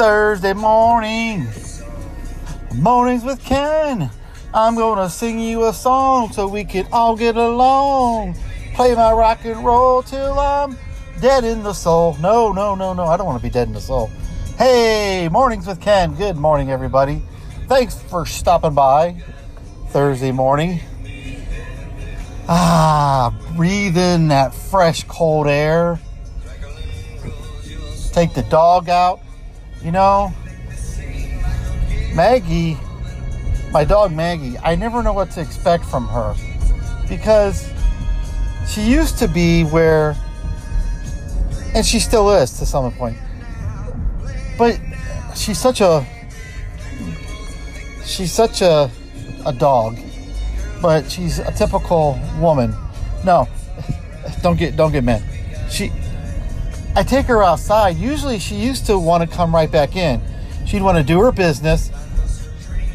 Thursday morning. Mornings with Ken. I'm gonna sing you a song so we can all get along. Play my rock and roll till I'm dead in the soul. No, no, no, no. I don't want to be dead in the soul. Hey, mornings with Ken. Good morning, everybody. Thanks for stopping by Thursday morning. Ah, breathe in that fresh, cold air. Take the dog out. You know, Maggie, my dog Maggie, I never know what to expect from her because she used to be where, and she still is to some point, but she's such a, she's such a, a dog, but she's a typical woman. No, don't get don't get mad. She, I take her outside. Usually, she used to want to come right back in. She'd want to do her business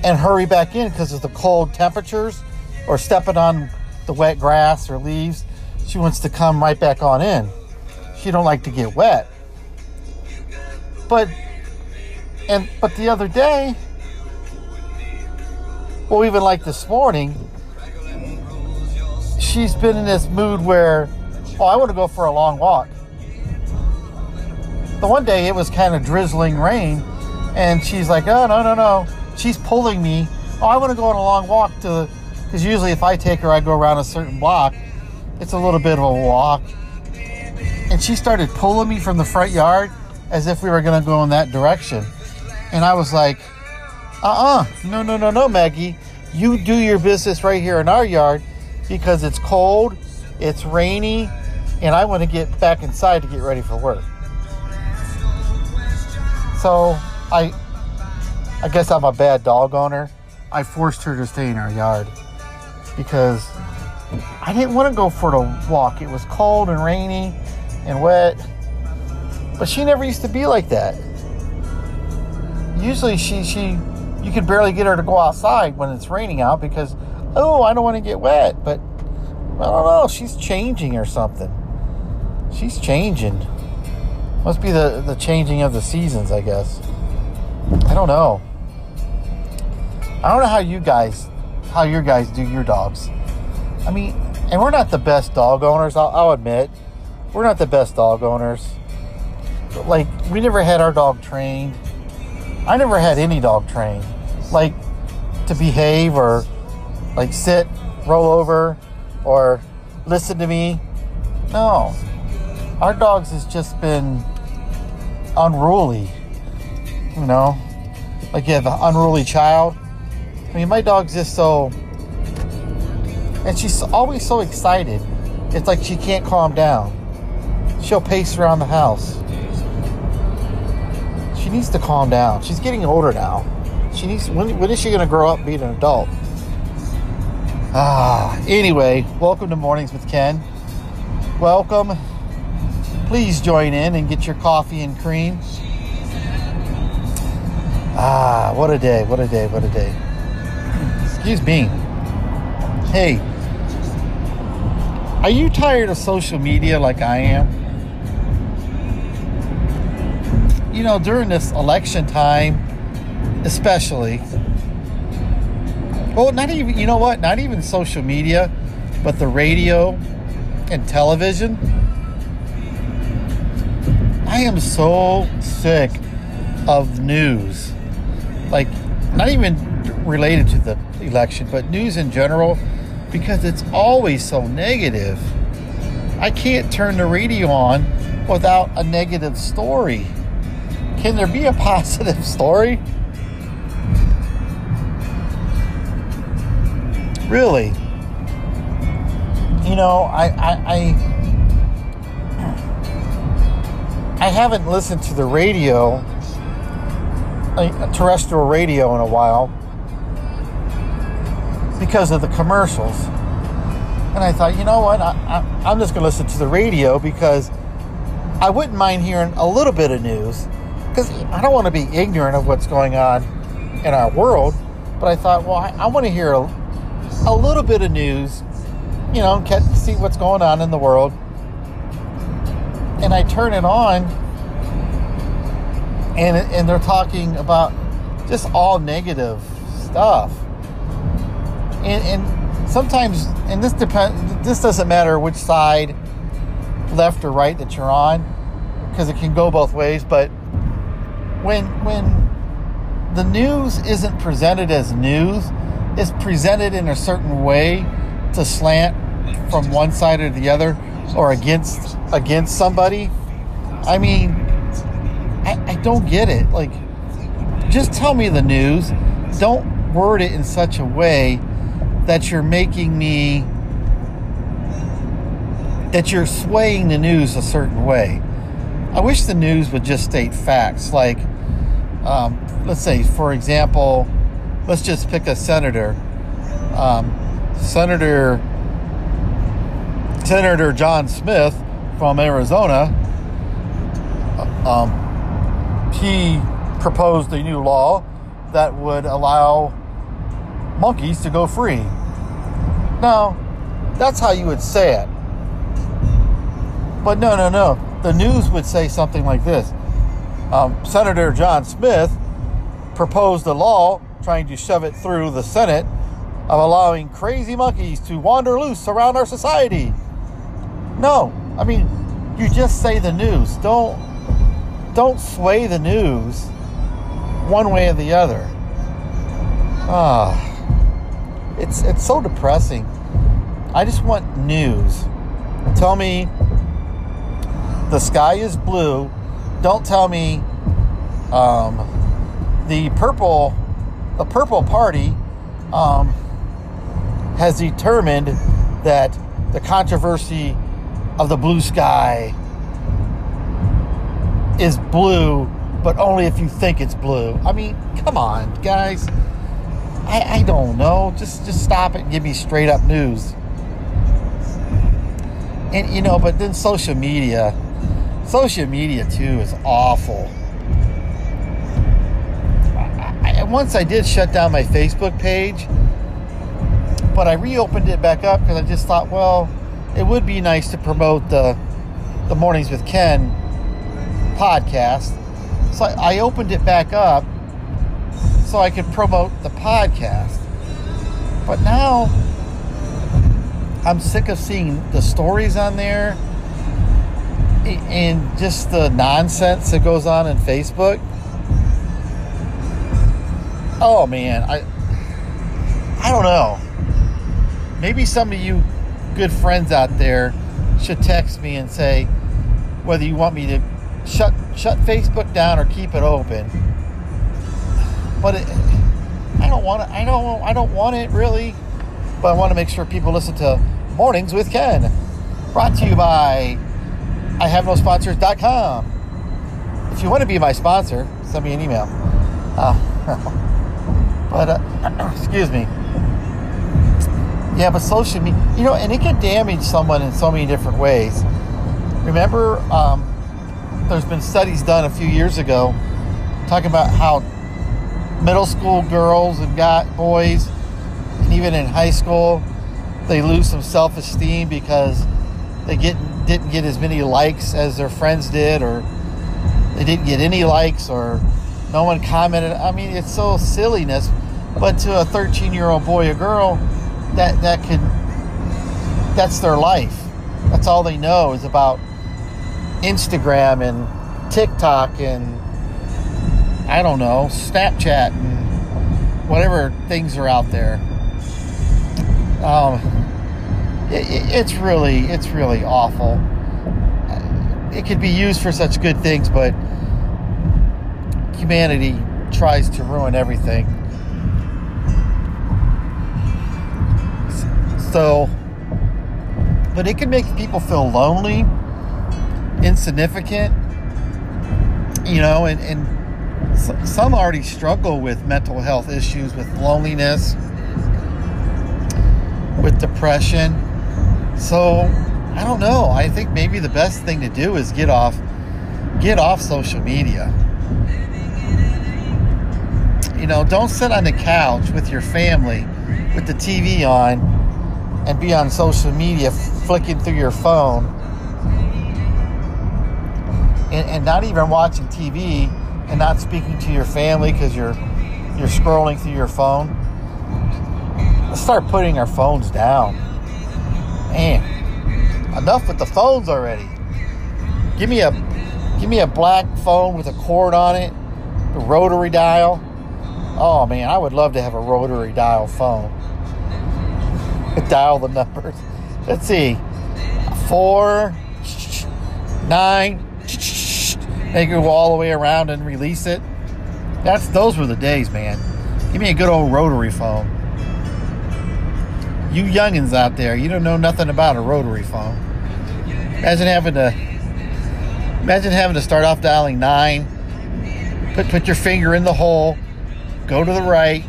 and hurry back in because of the cold temperatures or stepping on the wet grass or leaves. She wants to come right back on in. She don't like to get wet. But and but the other day, well, even like this morning, she's been in this mood where, oh, I want to go for a long walk. The one day it was kind of drizzling rain, and she's like, oh, no, no, no. She's pulling me. Oh, I want to go on a long walk to, because usually if I take her, I go around a certain block. It's a little bit of a walk. And she started pulling me from the front yard as if we were going to go in that direction. And I was like, uh uh no, no, no, no, Maggie. You do your business right here in our yard because it's cold, it's rainy, and I want to get back inside to get ready for work. So I I guess I'm a bad dog owner. I forced her to stay in our yard because I didn't want to go for the walk. It was cold and rainy and wet. But she never used to be like that. Usually she she you could barely get her to go outside when it's raining out because oh, I don't want to get wet, but I don't know, she's changing or something. She's changing. Must be the the changing of the seasons, I guess. I don't know. I don't know how you guys, how your guys do your dogs. I mean, and we're not the best dog owners. I'll, I'll admit, we're not the best dog owners. But like, we never had our dog trained. I never had any dog trained, like to behave or like sit, roll over, or listen to me. No, our dogs has just been unruly. You know, like you have an unruly child. I mean, my dog's just so, and she's always so excited. It's like she can't calm down. She'll pace around the house. She needs to calm down. She's getting older now. She needs. When, when is she going to grow up and be an adult? Ah. Anyway, welcome to Mornings with Ken. Welcome. Please join in and get your coffee and cream. Ah, what a day! What a day! What a day! Excuse me. Hey, are you tired of social media like I am? You know, during this election time, especially. Well, not even, you know what? Not even social media, but the radio and television. I am so sick of news. Like, not even related to the election, but news in general, because it's always so negative. I can't turn the radio on without a negative story. Can there be a positive story? Really? You know, I, I, I I haven't listened to the radio, like terrestrial radio, in a while because of the commercials. And I thought, you know what? I, am just going to listen to the radio because I wouldn't mind hearing a little bit of news because I don't want to be ignorant of what's going on in our world. But I thought, well, I, I want to hear a, a, little bit of news, you know, get, see what's going on in the world. And I turn it on, and and they're talking about just all negative stuff. And, and sometimes, and this depend. This doesn't matter which side, left or right, that you're on, because it can go both ways. But when when the news isn't presented as news, it's presented in a certain way to slant from one side or the other, or against against somebody. I mean, I, I don't get it. Like, just tell me the news. Don't word it in such a way that you're making me that you're swaying the news a certain way. I wish the news would just state facts. Like, um, let's say, for example, let's just pick a senator. Um, senator Senator John Smith from Arizona. Um, he proposed a new law that would allow monkeys to go free. Now, that's how you would say it. But no, no, no. The news would say something like this um, Senator John Smith proposed a law trying to shove it through the Senate of allowing crazy monkeys to wander loose around our society. No, I mean, you just say the news. Don't don't sway the news one way or the other. Ah, it's it's so depressing. I just want news. Tell me the sky is blue. Don't tell me um, the purple the purple party um, has determined that the controversy of the blue sky is blue, but only if you think it's blue. I mean, come on, guys. I, I don't know. Just just stop it and give me straight up news. And you know, but then social media, social media too is awful. I, I, once I did shut down my Facebook page, but I reopened it back up because I just thought, well, it would be nice to promote the the mornings with Ken podcast. So I, I opened it back up so I could promote the podcast. But now I'm sick of seeing the stories on there and just the nonsense that goes on in Facebook. Oh man, I I don't know. Maybe some of you good friends out there should text me and say whether you want me to shut shut Facebook down or keep it open. But it, I don't want it. I don't. I don't want it really. But I want to make sure people listen to Mornings with Ken, brought to you by I have no sponsors.com. If you want to be my sponsor, send me an email. Uh, but uh, excuse me. Yeah, but social media, you know, and it can damage someone in so many different ways. Remember, um, there's been studies done a few years ago talking about how middle school girls and got boys, and even in high school, they lose some self-esteem because they get didn't get as many likes as their friends did, or they didn't get any likes, or no one commented. I mean, it's so silliness. But to a 13 year old boy or girl, that that could that's their life. That's all they know is about Instagram and TikTok and I don't know, Snapchat and whatever things are out there. Um, it, it's really, it's really awful. It could be used for such good things, but humanity tries to ruin everything. So, but it can make people feel lonely, insignificant, you know, and, and some already struggle with mental health issues, with loneliness, with depression. So, I don't know. I think maybe the best thing to do is get off get off social media. You know, don't sit on the couch with your family with the TV on and be on social media flicking through your phone and, and not even watching TV, and not speaking to your family because you're you're scrolling through your phone. Let's start putting our phones down. Man, enough with the phones already. Give me a give me a black phone with a cord on it, a rotary dial. Oh man, I would love to have a rotary dial phone. dial the numbers. Let's see. Four, nine, make it go all the way around and release it. That's those were the days, man. Give me a good old rotary phone. You youngins out there, you don't know nothing about a rotary phone. Imagine having to imagine having to start off dialing nine, put put your finger in the hole, go to the right,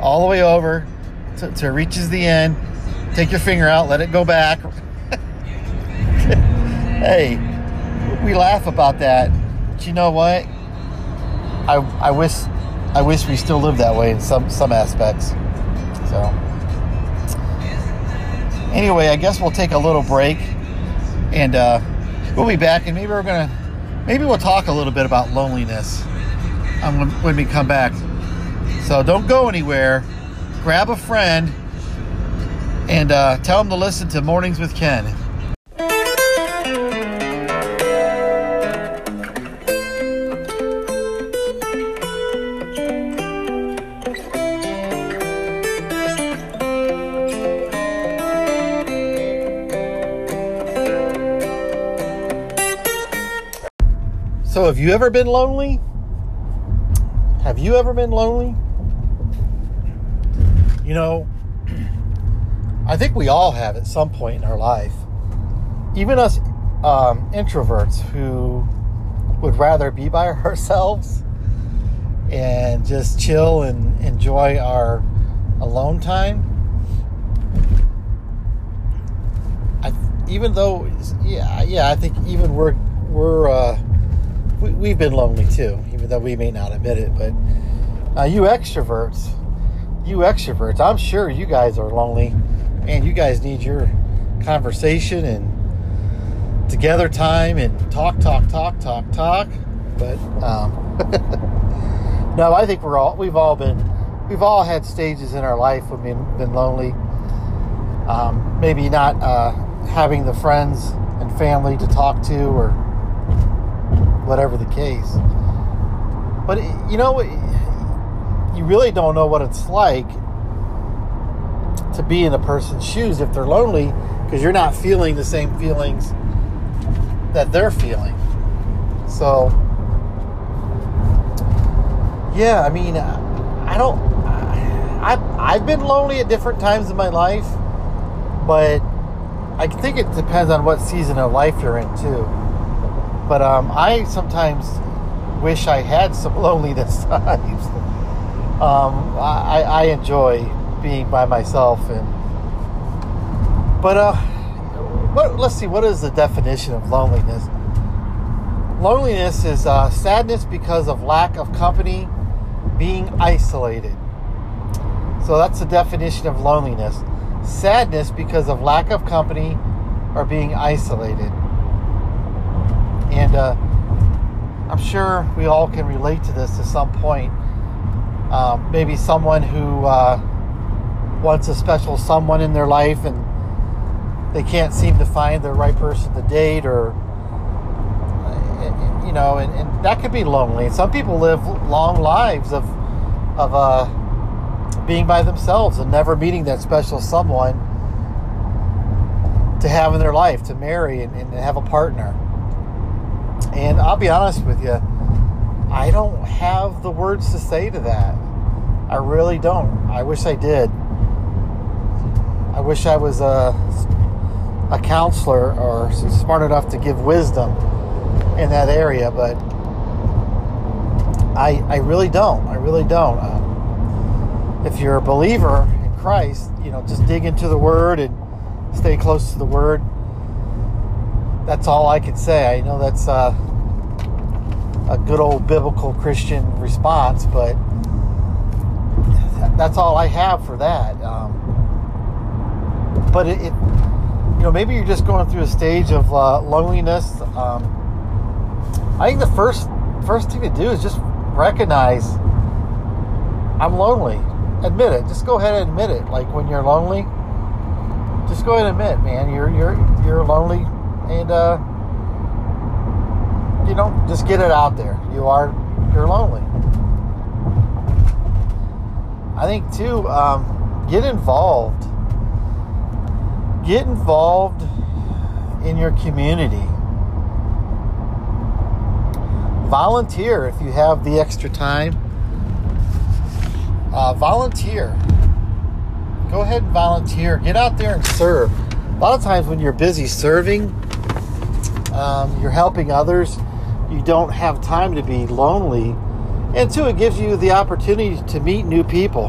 all the way over till it reaches the end. Take your finger out, let it go back. hey, we laugh about that, but you know what? I I wish I wish we still lived that way in some some aspects. So anyway, I guess we'll take a little break, and uh, we'll be back, and maybe we're gonna maybe we'll talk a little bit about loneliness um, when, when we come back. So don't go anywhere. Grab a friend and uh, tell them to listen to Mornings with Ken. So, have you ever been lonely? Have you ever been lonely? You know, I think we all have at some point in our life. Even us um, introverts who would rather be by ourselves and just chill and enjoy our alone time. I, even though, yeah, yeah, I think even we're we're uh, we, have been lonely too, even though we may not admit it. But uh, you extroverts, you extroverts, I'm sure you guys are lonely, and you guys need your conversation and together time and talk, talk, talk, talk, talk. But um, no, I think we're all we've all been we've all had stages in our life when we've been lonely. Um, maybe not uh, having the friends and family to talk to or whatever the case. But you know, you really don't know what it's like to be in a person's shoes if they're lonely because you're not feeling the same feelings that they're feeling. So, yeah, I mean, I don't. I I've been lonely at different times in my life, but I think it depends on what season of life you're in too. But um, I sometimes wish I had some loneliness times. Um, I, I enjoy being by myself, and but uh, what, let's see. What is the definition of loneliness? Loneliness is uh, sadness because of lack of company, being isolated. So that's the definition of loneliness. Sadness because of lack of company or being isolated. And uh, I'm sure we all can relate to this to some point. Um, maybe someone who uh, wants a special someone in their life and they can't seem to find the right person to date or you know and, and that could be lonely. Some people live long lives of of uh, being by themselves and never meeting that special someone to have in their life to marry and, and have a partner. And I'll be honest with you, I don't have the words to say to that. I really don't. I wish I did. I wish I was a, a counselor or smart enough to give wisdom in that area, but I, I really don't. I really don't. Um, if you're a believer in Christ, you know, just dig into the Word and stay close to the Word that's all I can say. I know that's uh, a good old biblical Christian response, but that's all I have for that. Um, but it, it, you know, maybe you're just going through a stage of uh, loneliness. Um, I think the first first thing to do is just recognize I'm lonely. Admit it. Just go ahead and admit it. Like when you're lonely, just go ahead and admit, man, you're you're you're lonely, and uh, you know, just get it out there. You are you're lonely. I think too, um, get involved. Get involved in your community. Volunteer if you have the extra time. Uh, volunteer. Go ahead and volunteer. Get out there and serve. A lot of times when you're busy serving, um, you're helping others, you don't have time to be lonely. And two, it gives you the opportunity to meet new people.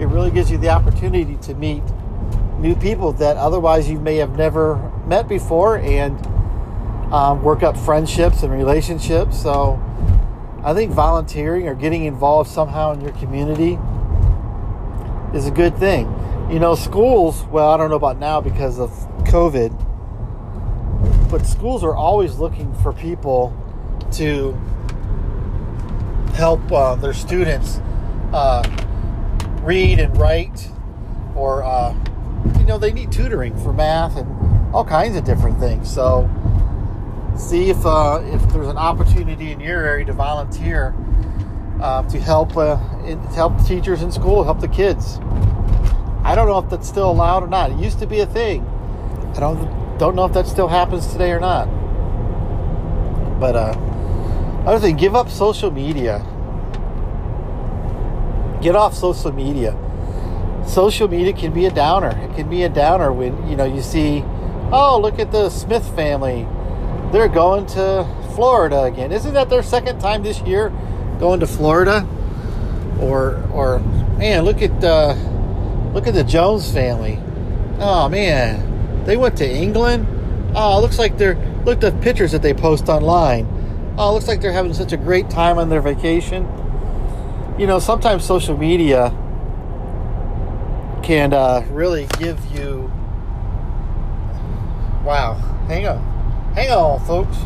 It really gives you the opportunity to meet new people that otherwise you may have never met before and um, work up friendships and relationships. So I think volunteering or getting involved somehow in your community is a good thing. You know, schools, well, I don't know about now because of COVID, but schools are always looking for people to help uh, their students uh, read and write or uh, you know they need tutoring for math and all kinds of different things so see if uh, if there's an opportunity in your area to volunteer uh, to help uh, in, to help teachers in school, help the kids. I don't know if that's still allowed or not. It used to be a thing. I don't don't know if that still happens today or not. But uh, other thing, give up social media. Get off social media. Social media can be a downer. It can be a downer when you know you see, oh look at the Smith family they're going to Florida again. Isn't that their second time this year going to Florida? Or or man, look at uh, look at the Jones family. Oh man, they went to England. Oh, looks like they're look at the pictures that they post online. Oh, looks like they're having such a great time on their vacation. You know, sometimes social media can uh, really give you. Wow, hang on. Hang on, folks.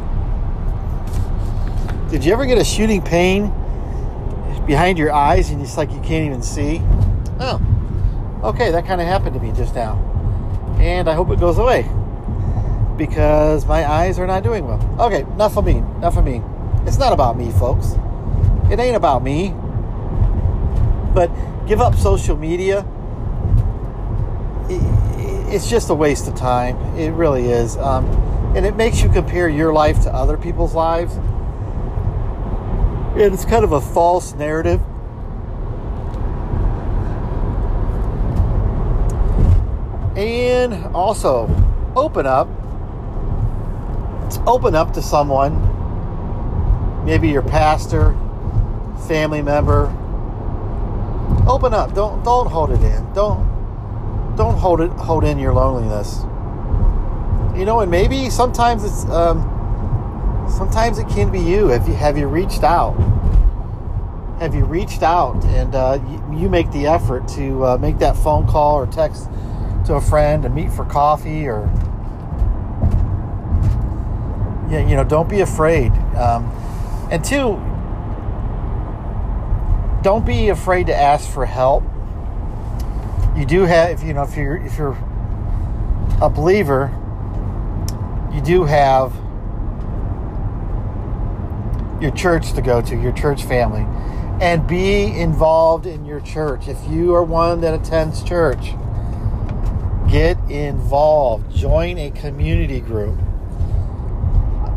Did you ever get a shooting pain behind your eyes and it's like you can't even see? Oh, okay, that kind of happened to me just now. And I hope it goes away because my eyes are not doing well. Okay, enough of me. Enough of me. It's not about me, folks. It ain't about me. But give up social media. It's just a waste of time. It really is. Um, and it makes you compare your life to other people's lives. And it's kind of a false narrative. And also, open up. Open up to someone, maybe your pastor, family member. Open up. Don't don't hold it in. Don't don't hold it hold in your loneliness you know, and maybe sometimes it's um, sometimes it can be you. Have you have you reached out? Have you reached out and uh, you, you, make the effort to uh, make that phone call or text to a friend and meet for coffee or yeah, you know, don't be afraid. Um, and two, don't be afraid to ask for help. You do have, if you know, if you're if you're a believer, you do have your church to go to, your church family, and be involved in your church. If you are one that attends church, get involved, join a community group.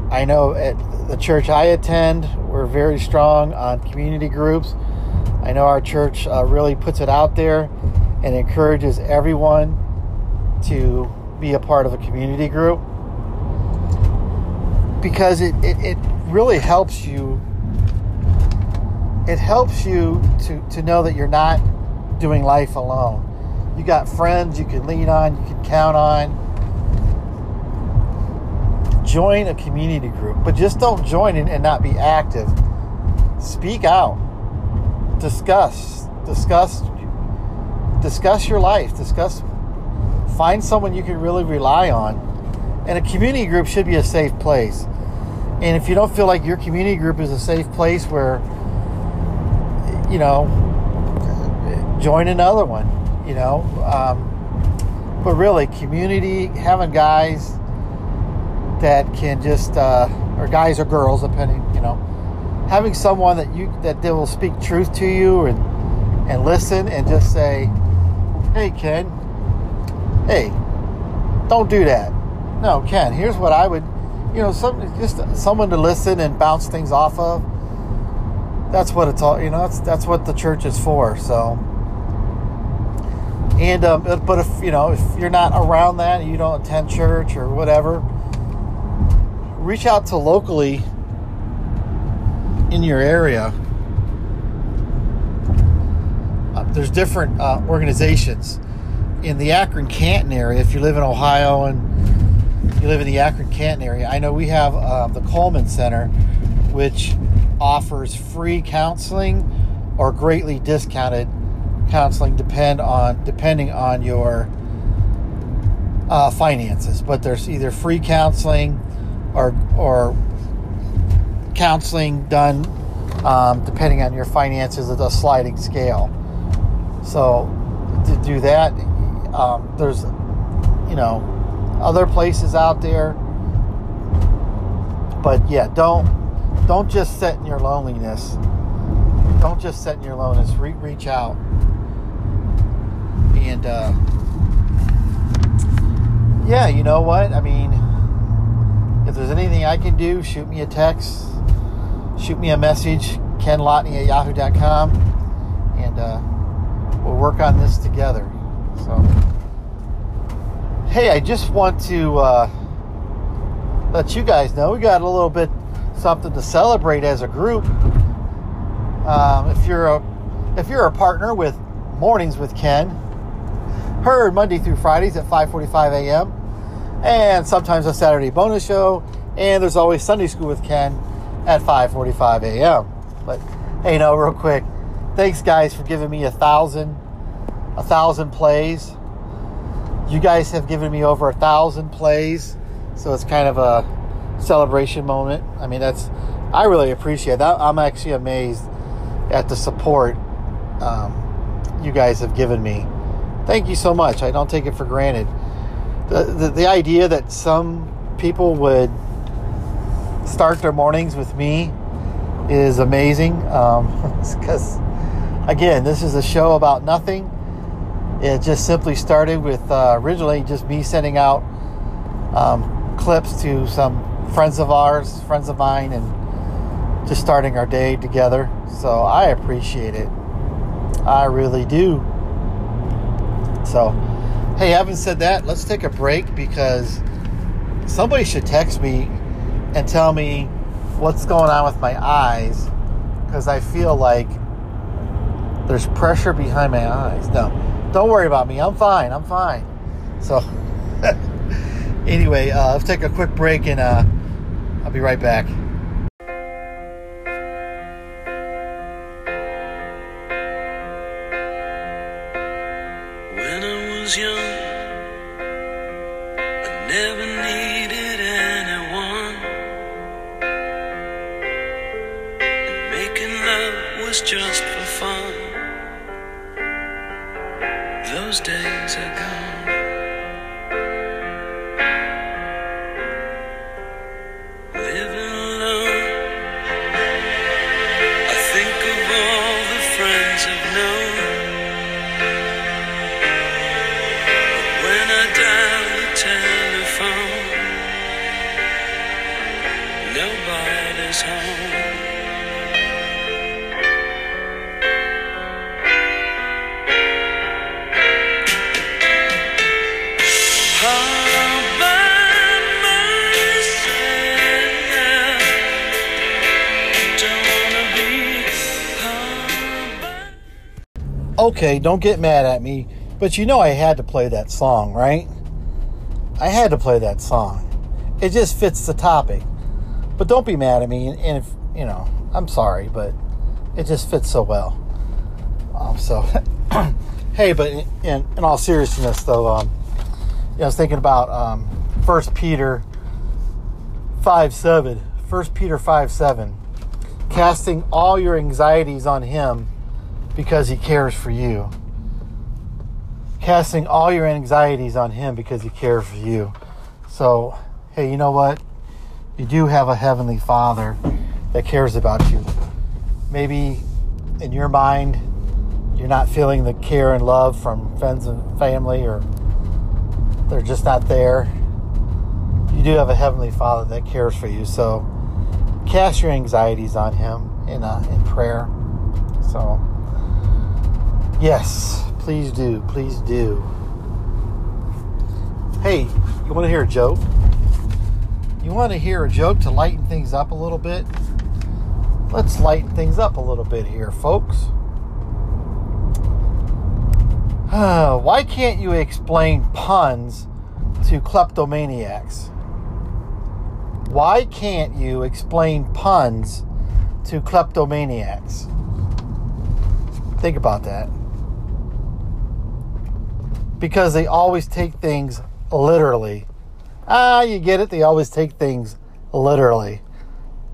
I know at the church I attend, we're very strong on community groups. I know our church uh, really puts it out there and encourages everyone to be a part of a community group because it, it, it really helps you it helps you to, to know that you're not doing life alone. You got friends you can lean on, you can count on. Join a community group, but just don't join and, and not be active. Speak out. Discuss. Discuss discuss your life. Discuss find someone you can really rely on. And a community group should be a safe place. And if you don't feel like your community group is a safe place where, you know, join another one, you know. Um, but really, community, having guys that can just, uh, or guys or girls, depending, you know, having someone that you that they will speak truth to you and and listen and just say, "Hey, Ken, hey, don't do that." No, Ken. Here's what I would, you know, some just someone to listen and bounce things off of. That's what it's all. You know, that's that's what the church is for. So. And um, but if you know if you're not around that, you don't attend church or whatever, reach out to locally in your area. Uh, there's different uh, organizations in the Akron Canton area. If you live in Ohio and you live in the Akron Canton area, I know we have uh, the Coleman Center, which offers free counseling or greatly discounted counseling, depend on depending on your uh, finances. But there's either free counseling or or counseling done um, depending on your finances at a sliding scale. So to do that, um, there's you know other places out there, but yeah, don't don't just sit in your loneliness. Don't just sit in your loneliness. Re- reach out and uh, yeah, you know what? I mean, if there's anything I can do, shoot me a text shoot me a message, kenlotney at yahoo.com, and uh, we'll work on this together. So, hey, I just want to uh, let you guys know we got a little bit something to celebrate as a group. Um, if you're a if you're a partner with Mornings with Ken, heard Monday through Fridays at 5:45 a.m. and sometimes a Saturday bonus show, and there's always Sunday School with Ken at 5:45 a.m. But hey, no, real quick, thanks guys for giving me a thousand, a thousand plays. You guys have given me over a thousand plays, so it's kind of a celebration moment. I mean, that's I really appreciate that. I'm actually amazed at the support um, you guys have given me. Thank you so much. I don't take it for granted. The, the, the idea that some people would start their mornings with me is amazing. Because, um, again, this is a show about nothing. It just simply started with uh, originally just me sending out um, clips to some friends of ours, friends of mine, and just starting our day together. So I appreciate it. I really do. So, hey, having said that, let's take a break because somebody should text me and tell me what's going on with my eyes because I feel like there's pressure behind my eyes. No, don't worry about me. I'm fine. I'm fine. So, anyway, uh, let's take a quick break and uh, I'll be right back. When I Okay, don't get mad at me, but you know I had to play that song, right? I had to play that song. It just fits the topic. But don't be mad at me, and if you know, I'm sorry, but it just fits so well. Um, so, hey, but in, in, all seriousness, though, um, yeah, I was thinking about um, First Peter five seven. 1 Peter 5 7. Casting all your anxieties on Him because He cares for you. Casting all your anxieties on Him because He cares for you. So, hey, you know what? You do have a Heavenly Father that cares about you. Maybe in your mind, you're not feeling the care and love from friends and family, or they're just not there. You do have a Heavenly Father that cares for you. So, cast your anxieties on Him in, uh, in prayer. So, yes, please do. Please do. Hey, you want to hear a joke? You want to hear a joke to lighten things up a little bit? Let's lighten things up a little bit here, folks. Ah, why can't you explain puns to kleptomaniacs? Why can't you explain puns to kleptomaniacs? Think about that. Because they always take things literally. Ah, you get it? They always take things literally.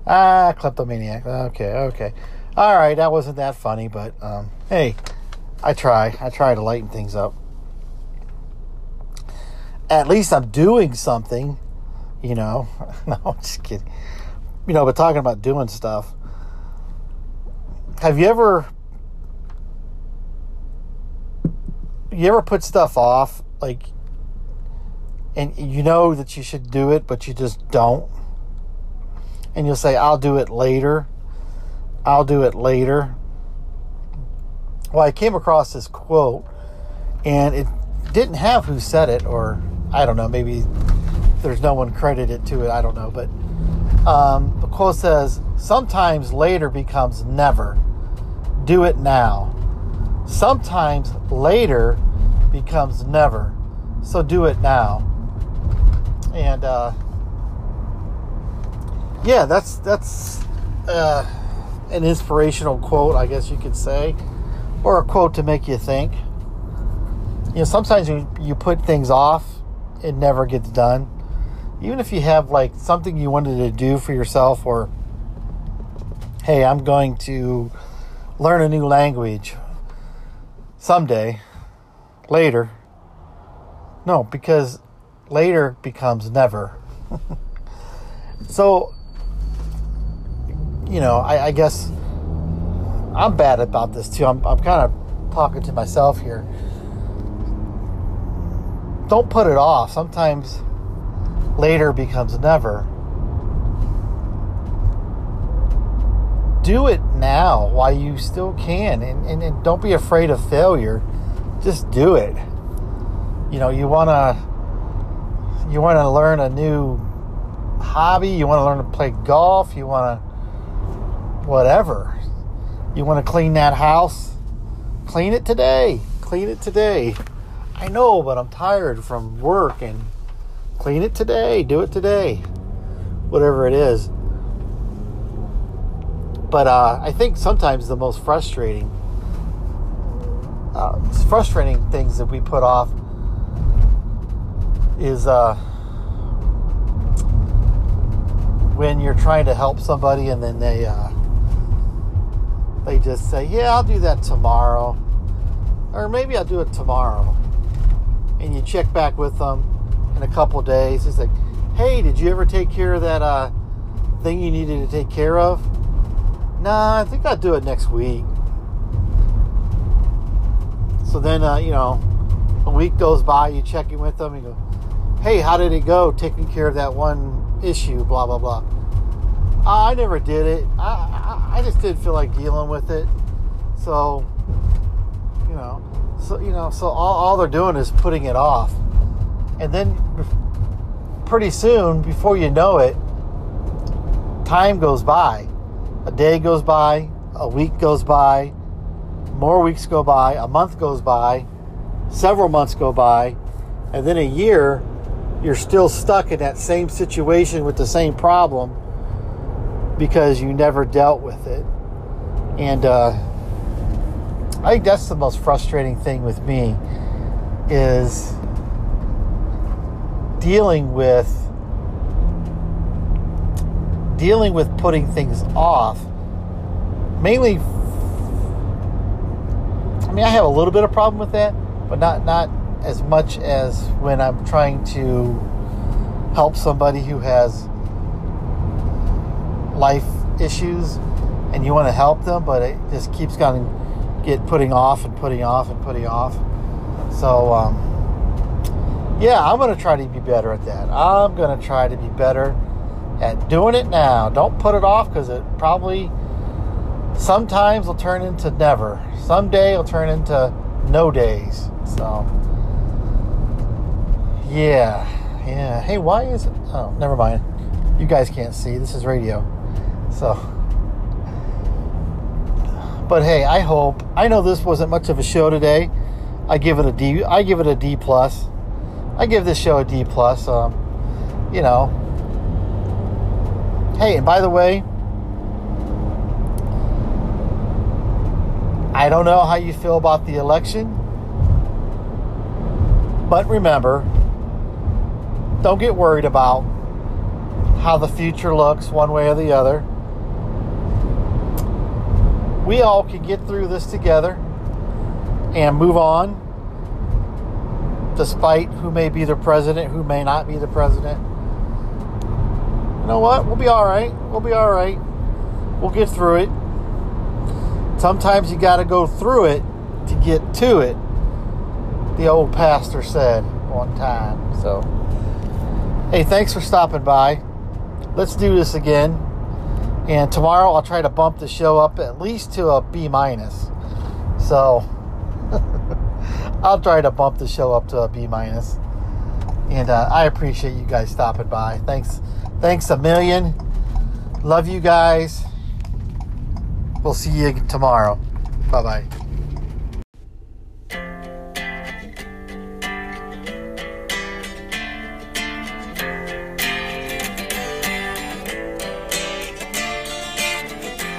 Ah, kleptomaniac. Okay, okay. All right, that wasn't that funny, but um, hey, I try. I try to lighten things up. At least I'm doing something you know. no, I'm just kidding. You know, but talking about doing stuff. Have you ever you ever put stuff off like and you know that you should do it but you just don't? And you'll say I'll do it later. I'll do it later. Well, I came across this quote and it didn't have who said it or I don't know, maybe there's no one credited to it. I don't know, but um, the quote says, "Sometimes later becomes never. Do it now. Sometimes later becomes never. So do it now." And uh, yeah, that's that's uh, an inspirational quote, I guess you could say, or a quote to make you think. You know, sometimes you, you put things off, it never gets done even if you have like something you wanted to do for yourself or hey i'm going to learn a new language someday later. No because later becomes never. So you know I, I, guess i'm bad about this too. I'm, I'm kind of talking to myself here. Don't put it off. Sometimes later becomes never. Do it now while you still can, and, and, and don't be afraid of failure. Just do it. You know, you want to you want to learn a new hobby, you want to learn to play golf, you want to whatever. You want to clean that house? Clean it today. Clean it today. I know, but I'm tired from work and Clean it today. Do it today. Whatever it is. But uh, I think sometimes the most frustrating, uh, frustrating things that we put off is uh, when you're trying to help somebody and then they uh, they just say, "Yeah, I'll do that tomorrow," or maybe I'll do it tomorrow, and you check back with them in a couple days. He's like, "Hey, did you ever take care of that uh, thing you needed to take care of?" Nah, I think I'll do it next week. So then, uh, you know, a week goes by. You check in with them. You go, "Hey, how did it go? Taking care of that one issue?" Blah blah blah. I never did it. I, I I just didn't feel like dealing with it. So, you know, so you know, so all, all they're doing is putting it off and then pretty soon, before you know it, time goes by. A day goes by, a week goes by, more weeks go by, a month goes by, several months go by, and then a year, you're still stuck in that same situation with the same problem because you never dealt with it. And uh, I think that's the most frustrating thing with me is dealing with dealing with putting things off, mainly. I mean, I have a little bit of problem with that, but not not as much as when I'm trying to help somebody who has life issues and you want to help them, but it just keeps going get putting off and putting off and putting off. So, um, yeah, I'm going to try to be better at that. I'm going to try to be better at doing it now. Don't put it off because it probably sometimes will turn into never. Someday it'll turn into no days. So, yeah, yeah. Hey, why is it? Oh, never mind. You guys can't see. This is radio. So, but hey, I hope. I know this wasn't much of a show today. I give it a D. I give it a D plus. I give this show a D plus. Um, you know. Hey, and by the way, I don't know how you feel about the election, but remember, don't get worried about how the future looks one way or the other we all can get through this together and move on despite who may be the president, who may not be the president. You know what? We'll be all right. We'll be all right. We'll get through it. Sometimes you got to go through it to get to it. The old pastor said one time. So, hey, thanks for stopping by. Let's do this again. And tomorrow I'll try to bump the show up at least to a B minus. So I'll try to bump the show up to a B minus. And uh, I appreciate you guys stopping by. Thanks, thanks a million. Love you guys. We'll see you tomorrow. Bye bye.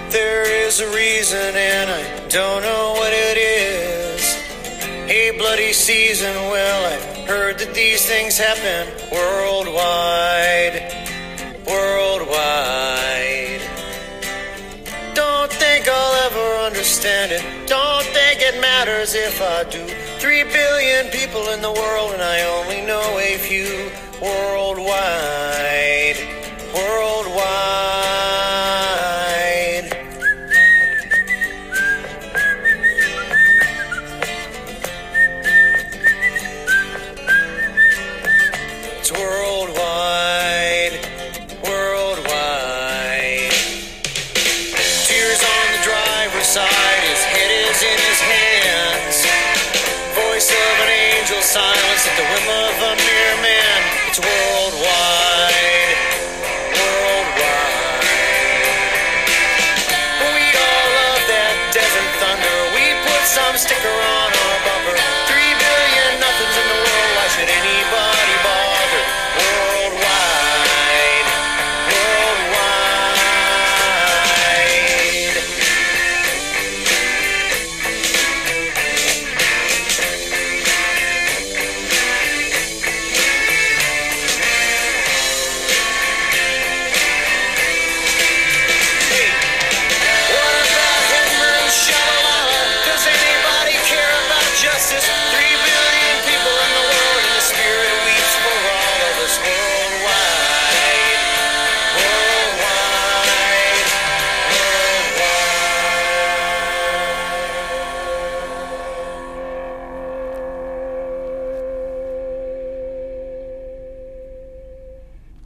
There is a reason, and I don't know what it is. Hey, bloody season, well, I've heard that these things happen. Worldwide. Understand it. Don't think it matters if I do. Three billion people in the world, and I only know a few worldwide. Worldwide.